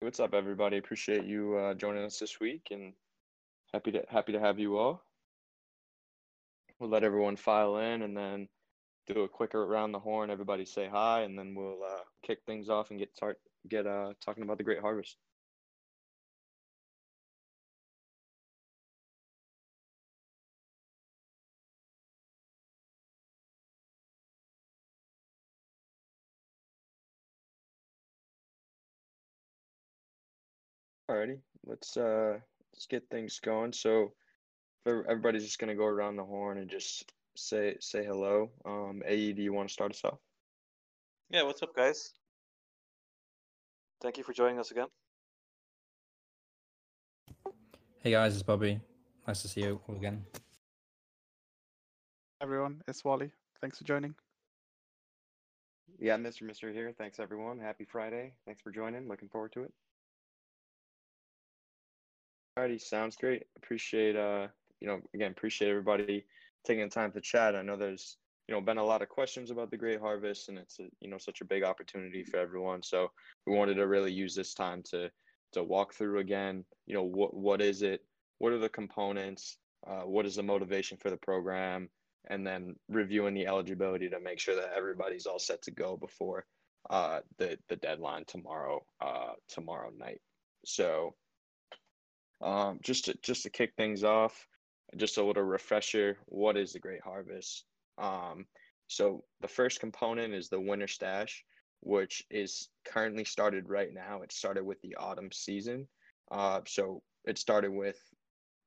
What's up, everybody? Appreciate you uh, joining us this week, and happy to happy to have you all. We'll let everyone file in, and then do a quicker around the horn. Everybody say hi, and then we'll uh, kick things off and get start get uh, talking about the Great Harvest. Alrighty, let's uh let's get things going. So everybody's just gonna go around the horn and just say say hello. Um, AE, do you want to start us off? Yeah, what's up, guys? Thank you for joining us again. Hey guys, it's Bobby. Nice to see you all again. Everyone, it's Wally. Thanks for joining. Yeah, Mr. Mister here. Thanks everyone. Happy Friday. Thanks for joining. Looking forward to it. Alrighty, sounds great. Appreciate uh, you know, again, appreciate everybody taking the time to chat. I know there's, you know, been a lot of questions about the Great Harvest, and it's a, you know such a big opportunity for everyone. So we wanted to really use this time to to walk through again. You know, what what is it? What are the components? Uh, what is the motivation for the program? And then reviewing the eligibility to make sure that everybody's all set to go before uh, the the deadline tomorrow uh, tomorrow night. So um, just to just to kick things off, just a little refresher. What is the Great Harvest? Um, so the first component is the winter stash, which is currently started right now. It started with the autumn season. Uh, so it started with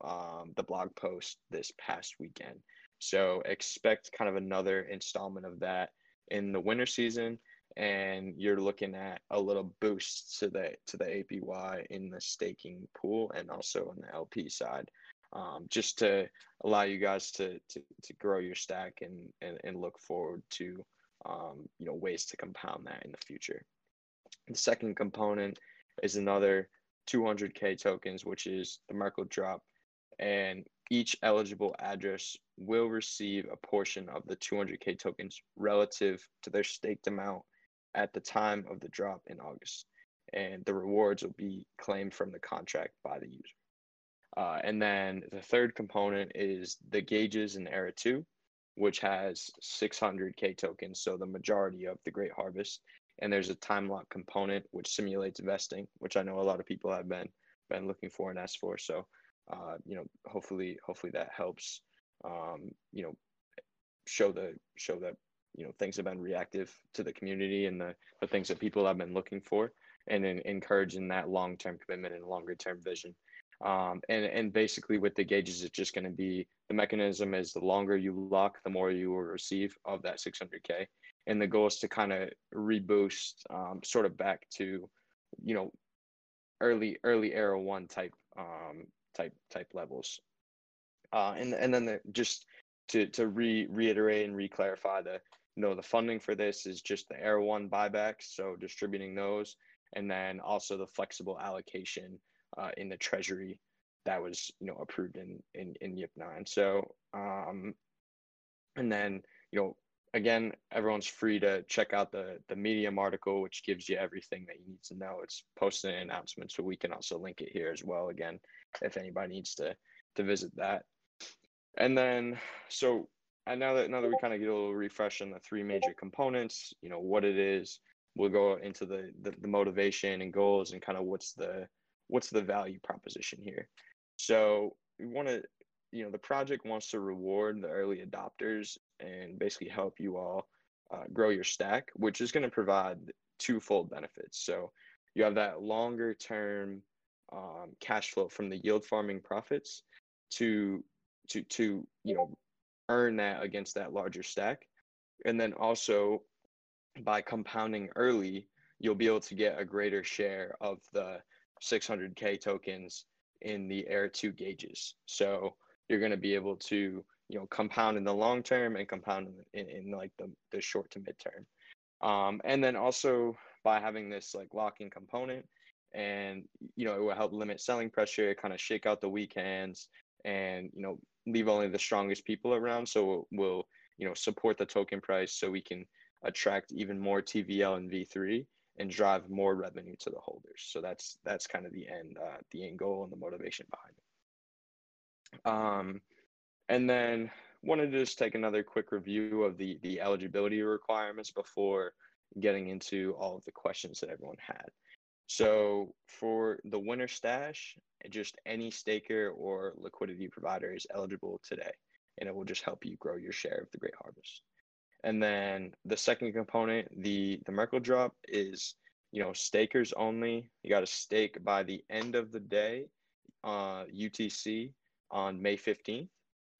um, the blog post this past weekend. So expect kind of another installment of that in the winter season and you're looking at a little boost to the to the APY in the staking pool and also on the LP side, um, just to allow you guys to to, to grow your stack and, and and look forward to um, you know ways to compound that in the future. The second component is another 200k tokens, which is the Merkle drop, and each eligible address will receive a portion of the 200k tokens relative to their staked amount at the time of the drop in August, and the rewards will be claimed from the contract by the user. Uh, and then the third component is the gauges in Era 2, which has 600K tokens, so the majority of the Great Harvest. And there's a time lock component which simulates vesting, which I know a lot of people have been been looking for and asked for. So, uh, you know, hopefully, hopefully that helps. Um, you know, show the show that you know things have been reactive to the community and the, the things that people have been looking for and in, encouraging that long-term commitment and longer term vision. Um, and and basically with the gauges it's just going to be the mechanism is the longer you lock the more you will receive of that 600k and the goal is to kind of reboost um, sort of back to you know early early era one type um, type type levels. Uh, and and then the, just to to re reiterate and re-clarify the no, the funding for this is just the Era One buybacks, so distributing those, and then also the flexible allocation uh, in the Treasury that was you know approved in in in YIP nine. So um, and then you know again, everyone's free to check out the the Medium article, which gives you everything that you need to know. It's posted an announcement, so we can also link it here as well. Again, if anybody needs to to visit that. And then, so and now that now that we kind of get a little refresh on the three major components, you know what it is, we'll go into the, the the, motivation and goals and kind of what's the what's the value proposition here. So we want to, you know, the project wants to reward the early adopters and basically help you all uh, grow your stack, which is going to provide twofold benefits. So you have that longer term um, cash flow from the yield farming profits to to to you know earn that against that larger stack. And then also by compounding early, you'll be able to get a greater share of the 600K tokens in the Era two gauges. So you're going to be able to, you know, compound in the long term and compound in, in, in like the, the short to mid term. Um, and then also by having this like locking component and, you know, it will help limit selling pressure, kind of shake out the weak hands and, you know, leave only the strongest people around. So we'll, you know support the token price so we can attract even more TVL and V3 and drive more revenue to the holders. So that's that's kind of the end uh, the end goal and the motivation behind it. Um, and then wanted to just take another quick review of the the eligibility requirements before getting into all of the questions that everyone had. So for the winter stash, just any staker or liquidity provider is eligible today, and it will just help you grow your share of the great harvest. And then the second component, the the Merkle drop is, you know, stakers only. You got to stake by the end of the day, uh, UTC on May 15th,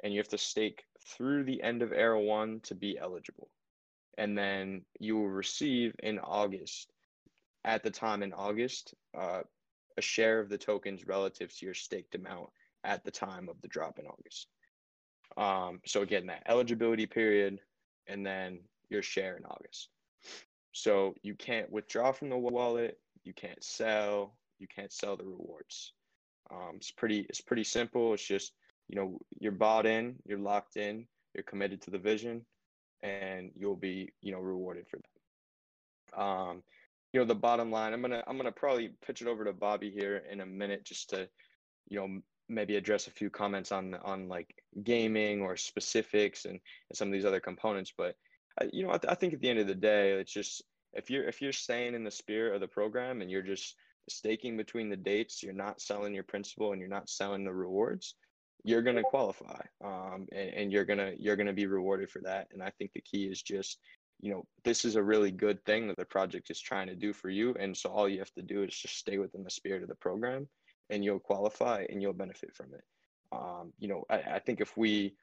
and you have to stake through the end of era one to be eligible. And then you will receive in August, at the time in August, uh, a share of the tokens relative to your staked amount at the time of the drop in August. Um, so again, that eligibility period and then your share in August. So you can't withdraw from the wallet, you can't sell, you can't sell the rewards. Um, it's pretty it's pretty simple. It's just you know you're bought in, you're locked in, you're committed to the vision, and you'll be you know rewarded for that. Um, you know the bottom line. I'm gonna I'm gonna probably pitch it over to Bobby here in a minute just to you know maybe address a few comments on on like gaming or specifics and, and some of these other components but uh, you know I, th- I think at the end of the day it's just if you're if you're staying in the spirit of the program and you're just staking between the dates you're not selling your principal and you're not selling the rewards you're going to qualify um, and, and you're going to you're going to be rewarded for that and i think the key is just you know this is a really good thing that the project is trying to do for you and so all you have to do is just stay within the spirit of the program and you'll qualify and you'll benefit from it. Um, you know, I, I think if we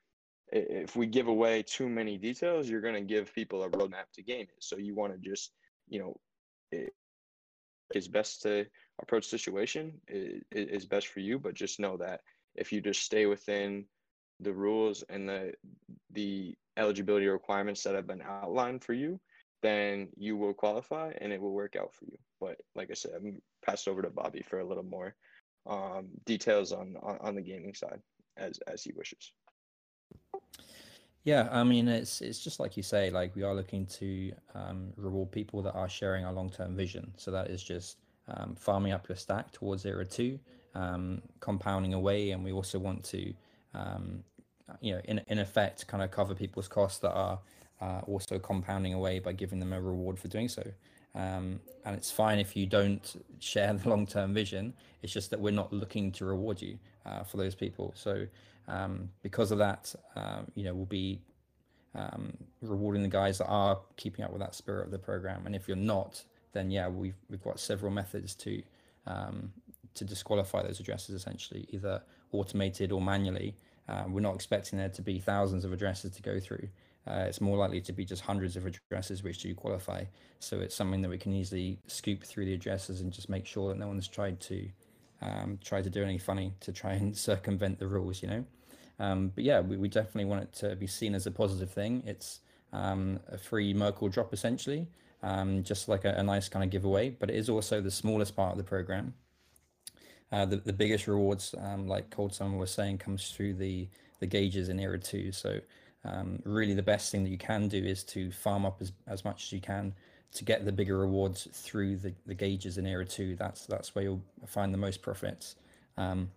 if we give away too many details, you're going to give people a roadmap to game it. So you want to just, you know, it is best to approach situation is best for you, but just know that if you just stay within the rules and the the eligibility requirements that have been outlined for you, then you will qualify and it will work out for you. But like I said, I'm passed over to Bobby for a little more um, details on, on, on the gaming side as as he wishes. Yeah, I mean it's it's just like you say, like we are looking to um, reward people that are sharing our long term vision. So that is just um, farming up your stack towards era two, um, compounding away, and we also want to, um, you know, in in effect, kind of cover people's costs that are uh, also compounding away by giving them a reward for doing so. Um, and it's fine if you don't share the long term vision. It's just that we're not looking to reward you uh, for those people. So, um, because of that, um, you know, we'll be um, rewarding the guys that are keeping up with that spirit of the program. And if you're not, then yeah, we've we've got several methods to um, to disqualify those addresses essentially, either automated or manually. Uh, we're not expecting there to be thousands of addresses to go through uh, it's more likely to be just hundreds of addresses which do qualify. So it's something that we can easily scoop through the addresses and just make sure that no one's tried to um, try to do anything funny to try and circumvent the rules, you know. Um, but yeah, we, we definitely want it to be seen as a positive thing. It's um, a free Merkle drop essentially, um, just like a, a, nice kind of giveaway. But it is also the smallest part of the program. Uh, the, the biggest rewards, um, like Cold Summer was saying, comes through the the gauges in Era 2. So um, really the best thing that you can do is to farm up as, as much as you can to get the bigger rewards through the, the gauges in era two that's that's where you'll find the most profits um,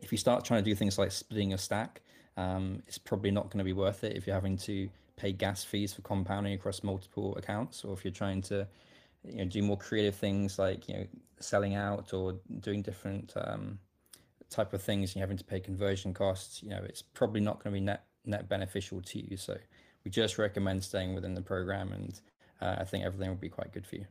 if you start trying to do things like splitting a stack um, it's probably not going to be worth it if you're having to pay gas fees for compounding across multiple accounts or if you're trying to you know do more creative things like you know selling out or doing different um, type of things and you're having to pay conversion costs you know it's probably not going to be net net beneficial to you. So we just recommend staying within the program, and uh, I think everything will be quite good for you.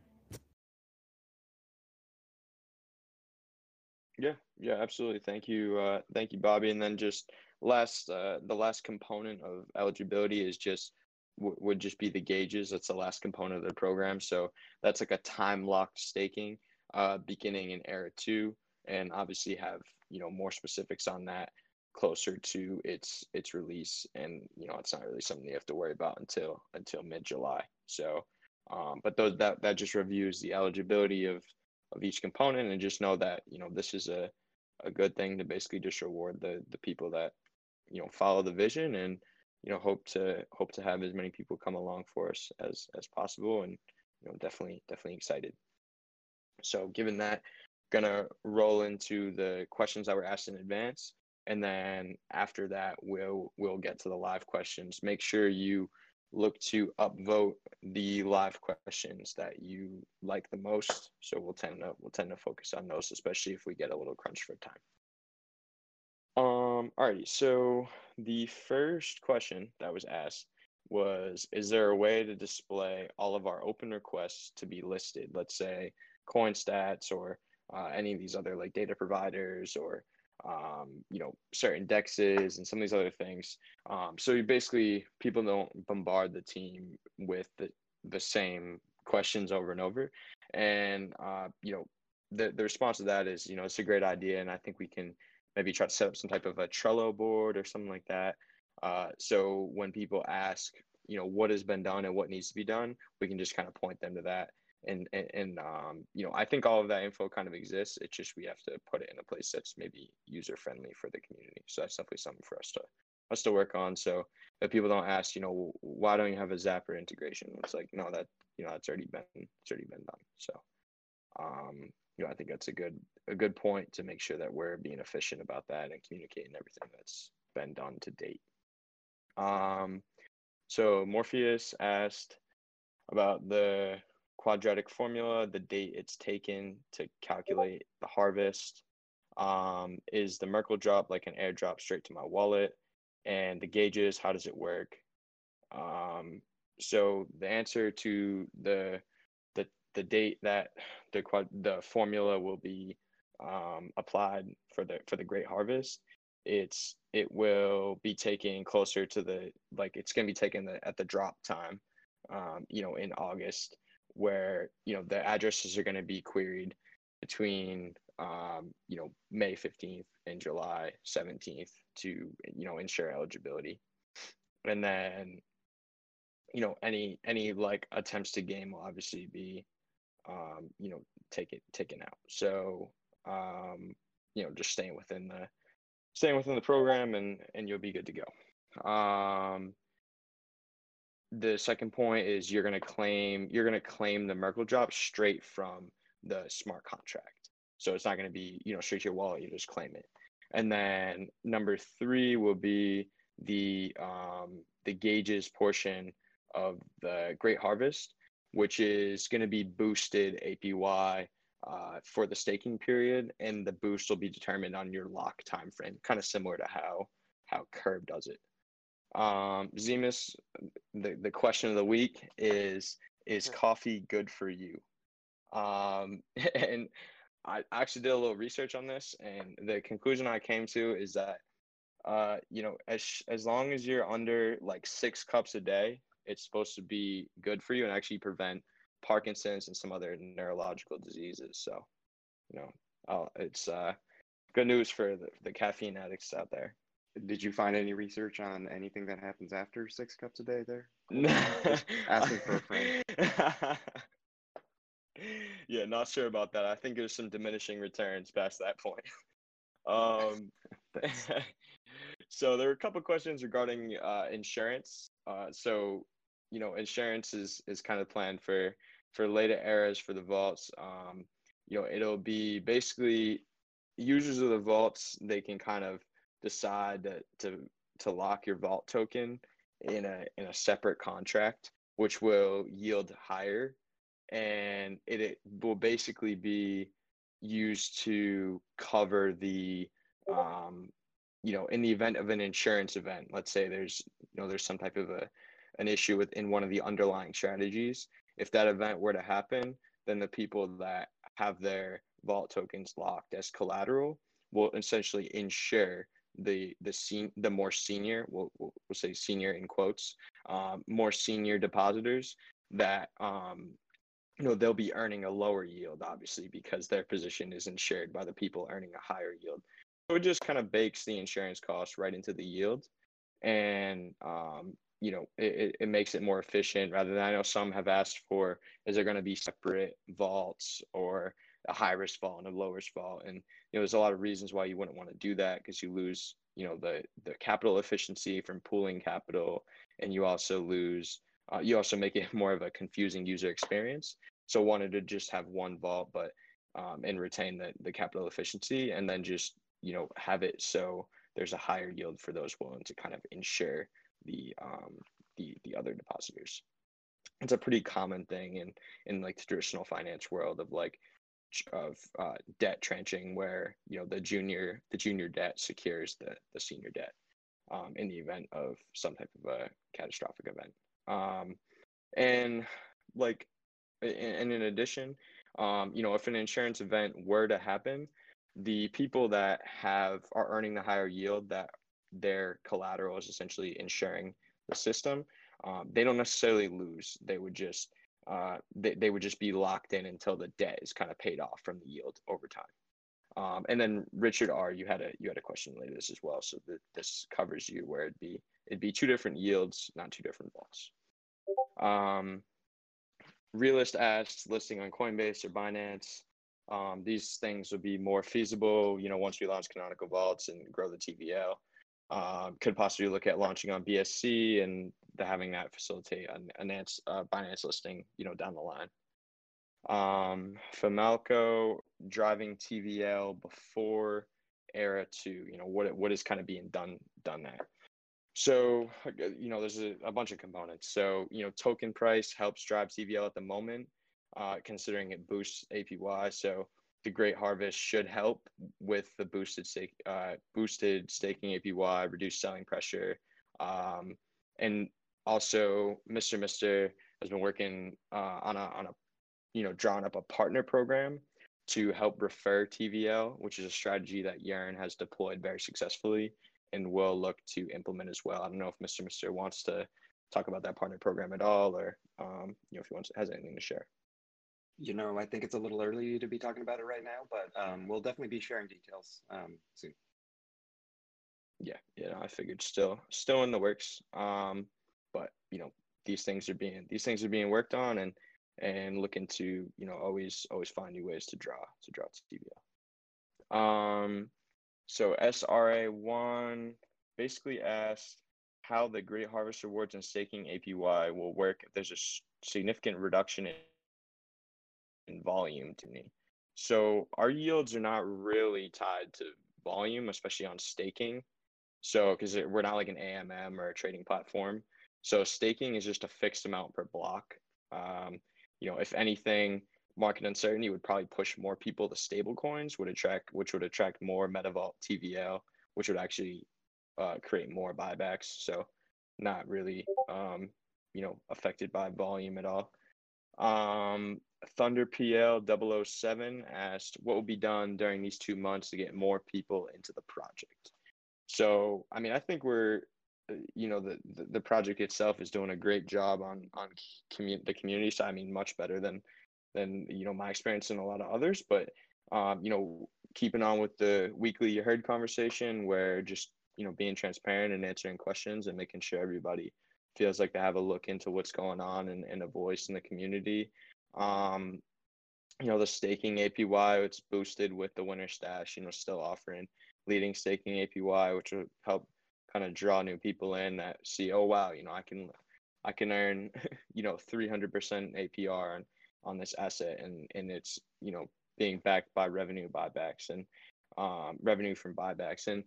Yeah, yeah, absolutely. Thank you, uh, thank you, Bobby. And then just last, uh, the last component of eligibility is just would just be the gauges. That's the last component of the program. So that's like a time locked staking, uh, beginning in era two, and obviously have you know more specifics on that closer to its its release and you know it's not really something you have to worry about until until mid July so um, but those that that just reviews the eligibility of of each component and just know that you know this is a a good thing to basically just reward the the people that you know follow the vision and you know hope to hope to have as many people come along for us as as possible and you know definitely definitely excited. So given that gonna roll into the questions that were asked in advance. And then after that we'll we'll get to the live questions. Make sure you look to upvote the live questions that you like the most. So we'll tend to we'll tend to focus on those especially if we get a little crunch for time um alrighty so the first question that was asked was is there a way to display all of our open requests to be listed? Let's say coinstats or uh, any of these other like data providers or um, you know certain dexes and some of these other things. Um, so you basically people don't bombard the team with the, the same questions over and over. And uh, you know the, the response to that is you know it's a great idea and i think we can maybe try to set up some type of a trello board or something like that. Uh, so when people ask you know what has been done and what needs to be done we can just kind of point them to that. And and, and um, you know i think all of that info kind of exists. It's just we have to put it in a place that's maybe user friendly for the community. So that's definitely something for us to us to work on. So if people don't ask you know why don't you have a Zapier integration? It's like no that you know that's already been it's already been done. So um you know i think that's a good a good point to make sure that we're being efficient about that and communicating everything that's been done to date um so morpheus asked about the quadratic formula, the date it's taken to calculate the harvest. Um, is the Merkle drop like an airdrop straight to my wallet? And the gauges, how does it work? Um, so the answer to the the the date that the the formula will be um, applied for the for the great harvest, it's it will be taken closer to the like it's going to be taken the, at the drop time, um, you know, in August where you know the addresses are going to be queried between um, you know May 15th and July 17th to you know ensure eligibility, and then you know any any like attempts to game will obviously be um, you know take it taken out. So um, you know just staying within the staying within the program and and you'll be good to go. Um, the second point is you're going to claim you're going to claim the Merkle drop straight from the smart contract. So it's not going to be you know straight to your wallet. You just claim it. And then number three will be the um, the gauges portion of the Great Harvest, which is going to be boosted APY uh, for the staking period, and the boost will be determined on your lock time frame, kind of similar to how how Curve does it. Um, Zemus, the, the question of the week is Is coffee good for you? Um, and I actually did a little research on this, and the conclusion I came to is that, uh, you know, as, as long as you're under like six cups a day, it's supposed to be good for you and actually prevent Parkinson's and some other neurological diseases. So, you know, uh, it's uh, good news for the, the caffeine addicts out there. Did you find any research on anything that happens after six cups a day there? Asking for a friend. yeah, not sure about that. I think there's some diminishing returns past that point. Um, so there are a couple questions regarding uh, insurance. Uh, so you know, insurance is is kind of planned for for later eras for the vaults. Um, you know, it'll be basically users of the vaults. They can kind of decide to, to to lock your vault token in a in a separate contract which will yield higher and it, it will basically be used to cover the um, you know in the event of an insurance event let's say there's you know there's some type of a an issue within one of the underlying strategies. If that event were to happen then the people that have their vault tokens locked as collateral will essentially insure the the sen- the more senior we'll, we'll say senior in quotes um, more senior depositors that um, you know they'll be earning a lower yield obviously because their position is insured by the people earning a higher yield. So it just kind of bakes the insurance cost right into the yield. And um, you know it, it makes it more efficient rather than i know some have asked for is there going to be separate vaults or a high risk vault and a low risk vault and you know there's a lot of reasons why you wouldn't want to do that because you lose you know the the capital efficiency from pooling capital, and you also lose uh, you also make it more of a confusing user experience. So wanted to just have one vault, but um, and retain the the capital efficiency, and then just you know have it so there's a higher yield for those willing to kind of ensure the um, the the other depositors. It's a pretty common thing in in like the traditional finance world of like of uh, debt tranching where you know the junior the junior debt secures the the senior debt um, in the event of some type of a catastrophic event um, and like and in addition um, you know if an insurance event were to happen the people that have are earning the higher yield that their collateral is essentially insuring the system um, they don't necessarily lose they would just uh, they, they would just be locked in until the debt is kind of paid off from the yield over time. Um, and then Richard R, you had a you had a question related to this as well. So that this covers you where it'd be it'd be two different yields, not two different vaults. Um, Realist asks listing on Coinbase or Binance. Um, these things would be more feasible, you know, once we launch canonical vaults and grow the TVL. Um, could possibly look at launching on BSC and the, having that facilitate an, an uh, Binance listing, you know, down the line. Um, Famalco driving TVL before Era two, you know, what what is kind of being done done there. So, you know, there's a, a bunch of components. So, you know, token price helps drive TVL at the moment, uh, considering it boosts APY. So, the Great Harvest should help with the boosted stake, uh, boosted staking APY, reduced selling pressure, um, and also Mr. Mister has been working uh, on a on a you know drawing up a partner program to help refer TVL, which is a strategy that Yearn has deployed very successfully and will look to implement as well. I don't know if Mr. Mister wants to talk about that partner program at all, or um, you know if he wants has anything to share. You know, I think it's a little early to be talking about it right now, but um, we'll definitely be sharing details um, soon. Yeah, yeah, I figured still still in the works. Um, but you know these things are being these things are being worked on and and looking to you know always always find new ways to draw to draw to TVL. Um, so SRA one basically asked how the Great Harvest Rewards and staking APY will work if there's a significant reduction in, in volume to me. So our yields are not really tied to volume, especially on staking. So because we're not like an AMM or a trading platform. So staking is just a fixed amount per block. Um, you know, if anything, market uncertainty would probably push more people to stable coins, would attract which would attract more MetaVault TVL, which would actually uh, create more buybacks. So not really um, you know, affected by volume at all. Um, Thunder PL 007 asked what will be done during these two months to get more people into the project. So, I mean, I think we're uh, you know the, the, the project itself is doing a great job on on commu- the community side. I mean, much better than than you know my experience and a lot of others. But um, you know, keeping on with the weekly Ya Herd conversation, where just you know being transparent and answering questions and making sure everybody feels like they have a look into what's going on and, and a voice in the community. Um, you know, the staking APY, it's boosted with the winter stash. You know, still offering leading staking APY, which will help kind of draw new people in that see, oh wow, you know, I can I can earn, you know, 300% APR on, on this asset and and it's, you know, being backed by revenue buybacks and um, revenue from buybacks and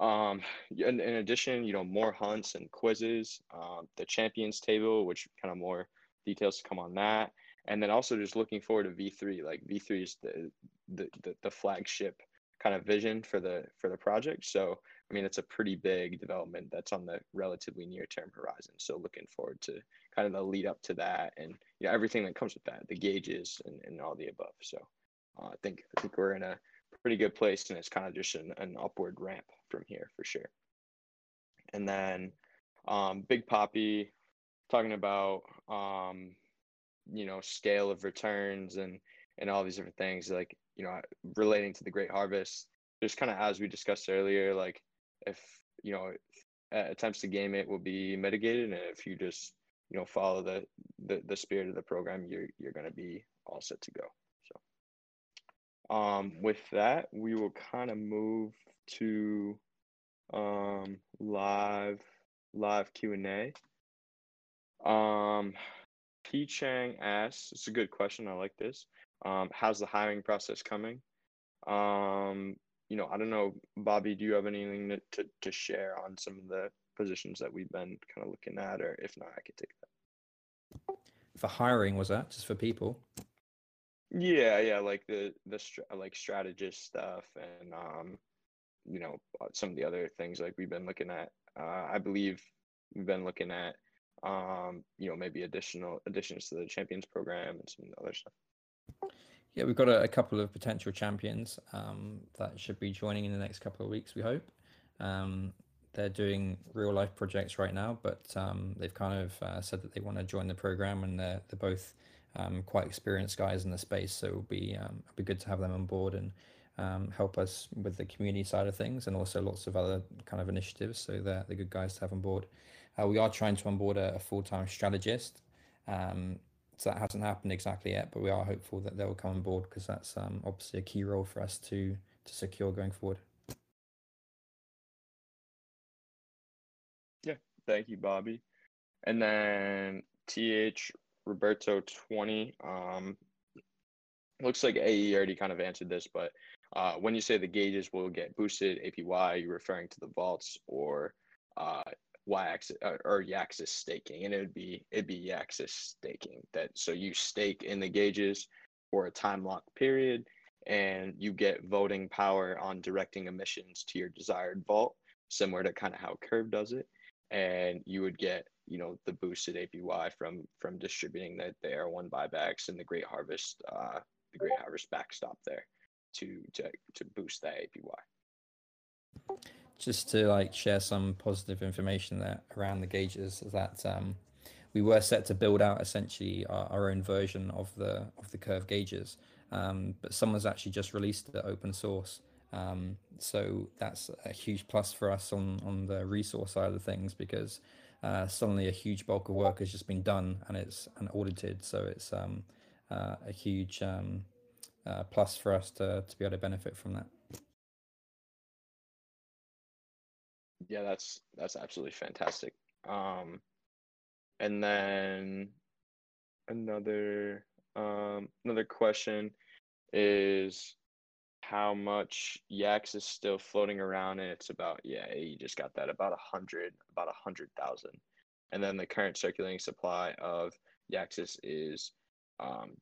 um, in, in, addition, you know, more hunts and quizzes, um, the champions table, which kind of more details to come on that. And then also just looking forward to V3, like V3 is the, the, the, the flagship kind of vision for the, for the project. So I mean, it's a pretty big development that's on the relatively near term horizon. So looking forward to kind of the lead up to that and you know, everything that comes with that, the gauges and, and all the above. So uh, I think I think we're in a pretty good place and it's kind of just an, an upward ramp from here for sure. And then um, Big Poppy talking about um, you know scale of returns and and all these different things like you know relating to the Great Harvest. Just kind of as we discussed earlier, like if you know attempts to game it will be mitigated and if you just you know follow the the, the spirit of the program you're you're going to be all set to go so um with that we will kind of move to um, live live Q and A. Um, Chang asks, it's a good question. I like this. Um, how's the hiring process coming? Um, you know, I don't know, Bobby. Do you have anything to, to, to share on some of the positions that we've been kind of looking at, or if not, I could take that. For hiring, was that just for people? Yeah, yeah, like the the like strategist stuff, and um, you know, uh, some of the other things like we've been looking at. Uh, I believe we've been looking at um, you know, maybe additional additions to the champions program and some other stuff. Yeah, we've got a, a couple of potential champions um, that should be joining in the next couple of weeks. We hope. Um, they're doing real life projects right now, but um, they've kind of uh, said that they want to join the program, and they're they're both um, quite experienced guys in the space. So it'll be um, it'll be good to have them on board and um, help us with the community side of things, and also lots of other kind of initiatives. So they're the good guys to have on board. Uh, we are trying to onboard a, a full time strategist. Um, so that hasn't happened exactly yet, but we are hopeful that they'll come on board because that's um, obviously a key role for us to to secure going forward. Yeah, thank you, Bobby. And then TH Roberto 20. Um, looks like AE already kind of answered this, but uh, when you say the gauges will get boosted APY, you're referring to the vaults or uh, y-axis uh, or y-axis staking, and it would be it'd be y-axis staking. That so you stake in the gauges for a time lock period, and you get voting power on directing emissions to your desired vault, similar to kind of how Curve does it, and you would get you know the boosted APY from from distributing the, the Era One buybacks and the Great Harvest uh, the Great Harvest backstop there to to to boost that APY just to like share some positive information there around the gauges is that um, we were set to build out essentially our, our, own version of the of the curve gauges. Um, but someone's actually just released the open source. Um, so that's a huge plus for us on on the resource side of things because uh, suddenly a huge bulk of work has just been done and it's and audited. So it's um, uh, a huge um, uh, plus for us to, to be able to benefit from that yeah, that's that's absolutely fantastic. Um, and then another um, another question is how much Yax is still floating around, and it's about yeah, you just got that about a hundred, about a hundred thousand, and then the current circulating supply of Yaxis is um,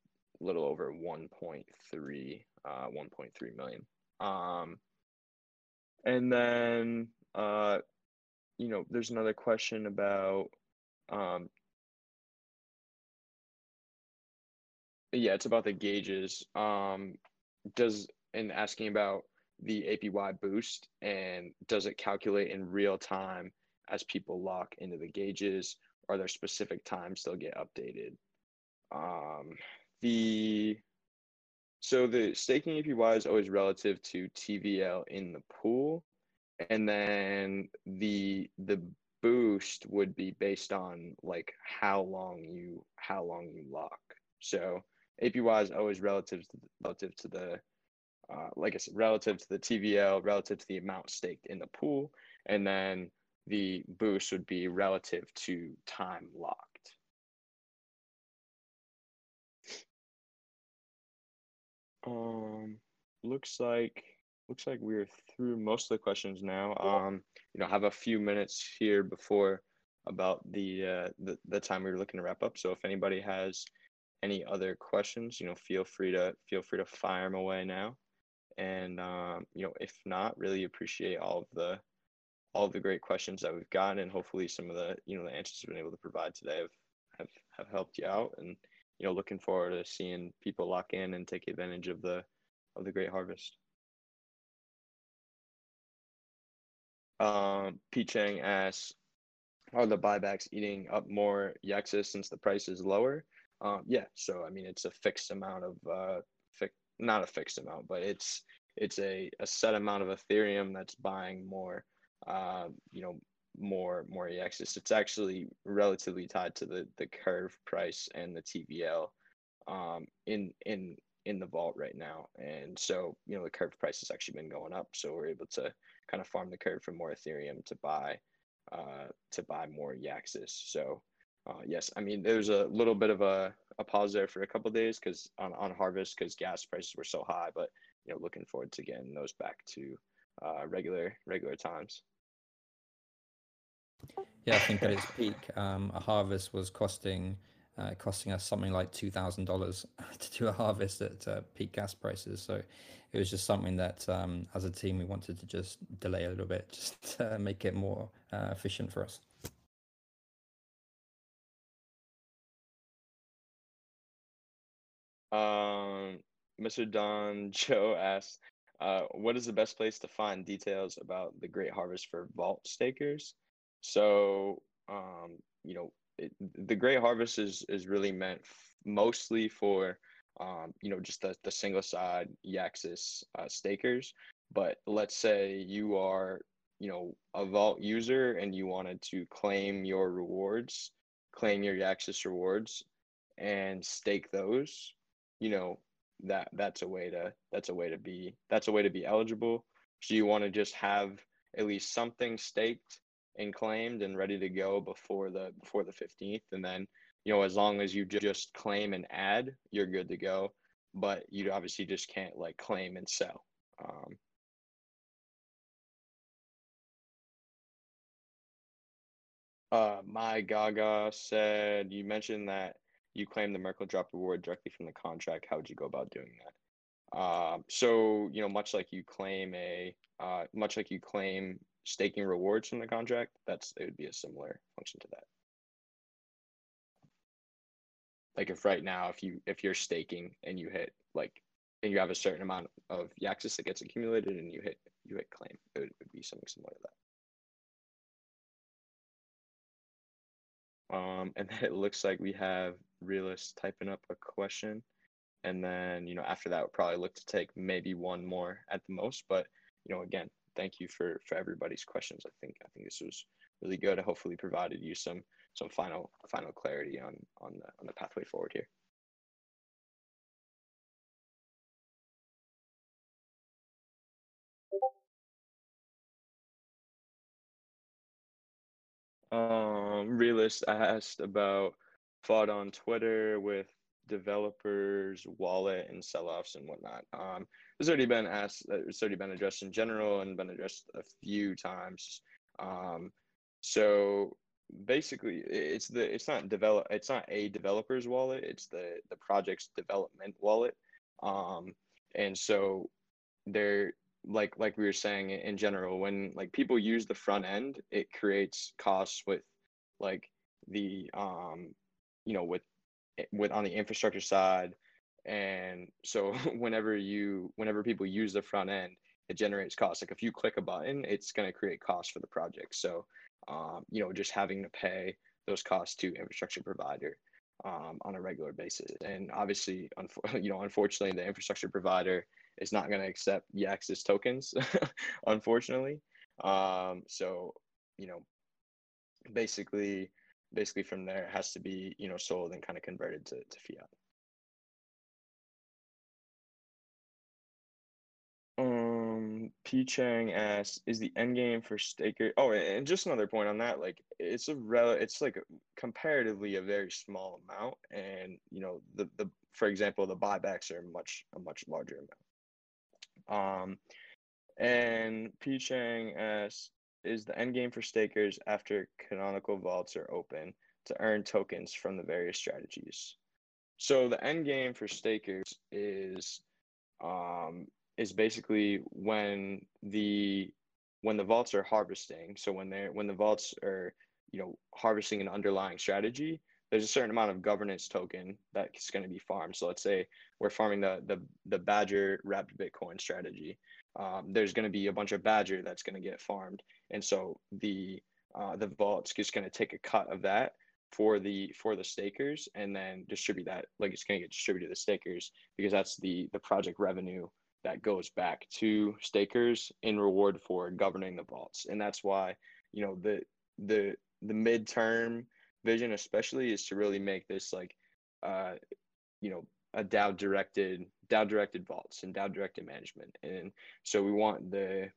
a little over 1.3, uh, 1.3 million. Um, and then uh, you know, there's another question about, um, yeah, it's about the gauges. Um, does and asking about the APY boost and does it calculate in real time as people lock into the gauges? Are there specific times they'll get updated? Um, the so the staking APY is always relative to TVL in the pool and then the the boost would be based on like how long you how long you lock. So APY is always relative to relative to the uh, like I said, relative to the TVL, relative to the amount staked in the pool, and then the boost would be relative to time locked. Um, looks like looks like we're through most of the questions now. Um, you know, have a few minutes here before about the uh, the the time we were looking to wrap up. So if anybody has any other questions, you know, feel free to feel free to fire them away now. And um, you know, if not, really appreciate all of the all of the great questions that we've gotten, and hopefully some of the you know the answers we've been able to provide today have have, have helped you out. And you know, looking forward to seeing people lock in and take advantage of the of the great harvest. Um, P Chang asks, are the buybacks eating up more Yaxis since the price is lower? Um, yeah, so I mean it's a fixed amount of uh, fi- not a fixed amount, but it's it's a, a set amount of Ethereum that's buying more, uh, you know, more more Yaxis. It's actually relatively tied to the the curve price and the TVL. Um, in in in the vault right now. And so, you know, the curve price has actually been going up. So we're able to kind of farm the curve for more Ethereum to buy uh, to buy more Yaxis. So uh, yes, I mean there's a little bit of a, a pause there for a couple days because on, on harvest because gas prices were so high, but you know looking forward to getting those back to uh, regular regular times. Yeah, I think at its peak, um, a harvest was costing uh, costing us something like two thousand dollars to do a harvest at uh, peak gas prices. So it was just something that, um, as a team, we wanted to just delay a little bit, just to make it more uh, efficient for us. Um, Mr. Don Joe asks, uh, "What is the best place to find details about the Great Harvest for Vault stakers?" So, um, you know, it, the Great Harvest is is really meant f- mostly for, um, you know, just the the single side Yaxis uh, stakers. But let's say you are, you know, a Vault user and you wanted to claim your rewards, claim your Yaxis rewards, and stake those you know that that's a way to that's a way to be that's a way to be eligible so you want to just have at least something staked and claimed and ready to go before the before the 15th and then you know as long as you ju- just claim and add you're good to go. But you obviously just can't like claim and sell. Um, uh my gaga said you mentioned that you claim the Merkle drop reward directly from the contract, how would you go about doing that? Um, so you know, much like you claim a, uh, much like you claim staking rewards from the contract, that's it would be a similar function to that. Like if right now, if you if you're staking and you hit like, and you have a certain amount of Yaxis that gets accumulated, and you hit you hit claim, it would, it would be something similar to that. Um, and then it looks like we have realist typing up a question. And then, you know, after that, we'll probably look to take maybe one more at the most. But, you know, again, thank you for for everybody's questions. I think I think this was really good. I hopefully provided you some some final final clarity on on the on the pathway forward here. Um, realist asked about fought on Twitter with developers, wallet, and sell-offs and whatnot. Um, it's already been asked. uh, It's already been addressed in general and been addressed a few times. Um, so basically, it's the it's not develop it's not a developer's wallet. It's the the project's development wallet. Um, and so there like like we were saying in general when like people use the front end it creates costs with like the um you know with with on the infrastructure side. And so whenever you whenever people use the front end it generates costs. Like if you click a button it's going to create costs for the project. So um you know just having to pay those costs to infrastructure provider um, on a regular basis. And obviously you know unfortunately the infrastructure provider is not going to accept Yaxis tokens, unfortunately. Um, so, you know, basically, basically from there it has to be, you know, sold and kind of converted to, to fiat. Um, P Chang asks, is the end game for staker? Oh, and just another point on that, like it's a rel, it's like comparatively a very small amount, and you know the the for example the buybacks are much a much larger amount. Um, and P Chang asks, is the end game for stakers after canonical vaults are open to earn tokens from the various strategies? So the end game for stakers is um is basically when the when the vaults are harvesting. So when they're when the vaults are you know harvesting an underlying strategy there's a certain amount of governance token that's going to be farmed. So let's say we're farming the the, the badger wrapped bitcoin strategy um, there's going to be a bunch of badger that's going to get farmed. And so the uh, the vault's just going to take a cut of that for the for the stakers and then distribute that like it's going to get distributed to the stakers because that's the the project revenue that goes back to stakers in reward for governing the vaults. And that's why you know the the the midterm vision especially is to really make this like uh you know a DAO directed DAO directed vaults and DAO directed management. And so we want the,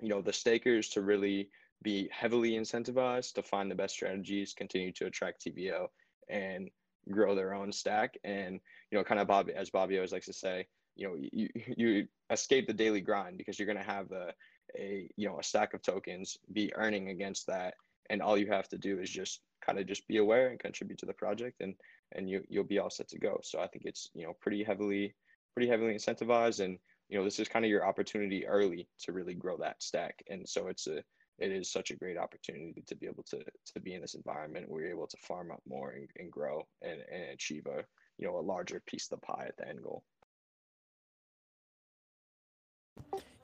you know, the stakers to really be heavily incentivized to find the best strategies, continue to attract TVL and grow their own stack. And, you know, kind of Bobby, as Bobby always likes to say, you know, you, you escape the daily grind because you're going to have a, a, you know, a stack of tokens be earning against that. And all you have to do is just kind of just be aware and contribute to the project and, and you, you'll be all set to go. So I think it's, you know, pretty heavily, pretty heavily incentivized. And, you know, this is kind of your opportunity early to really grow that stack. And so it's a, it is such a great opportunity to be able to to be in this environment where you're able to farm up more and, and grow and, and achieve a you know a larger piece of the pie at the end goal.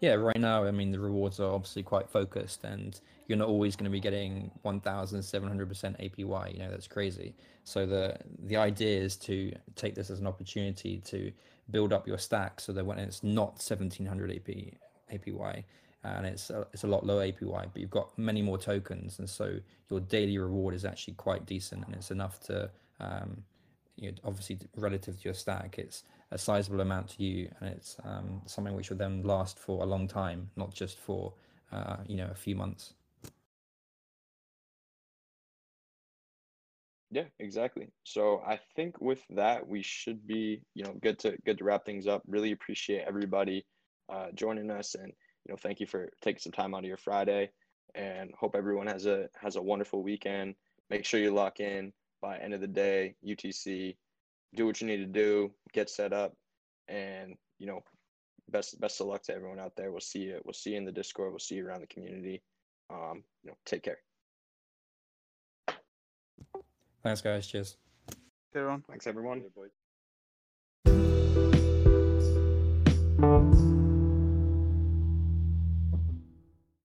Yeah, right now, I mean, the rewards are obviously quite focused, and you're not always going to be getting 1,700% APY. You know, that's crazy. So the the idea is to take this as an opportunity to build up your stack, so that when it's not 1,700 AP APY, and it's a, it's a lot lower APY, but you've got many more tokens, and so your daily reward is actually quite decent, and it's enough to, um, you know, obviously relative to your stack, it's a sizable amount to you, and it's um, something which will then last for a long time, not just for uh, you know a few months. Yeah, exactly. So I think with that we should be, you know, good to good to wrap things up. Really appreciate everybody uh, joining us and you know, thank you for taking some time out of your Friday and hope everyone has a has a wonderful weekend. Make sure you lock in by end of the day, UTC, do what you need to do, get set up, and you know, best best of luck to everyone out there. We'll see you. We'll see you in the Discord. We'll see you around the community. Um, you know, take care. Thanks, guys. Cheers. Everyone. Thanks, everyone. boys.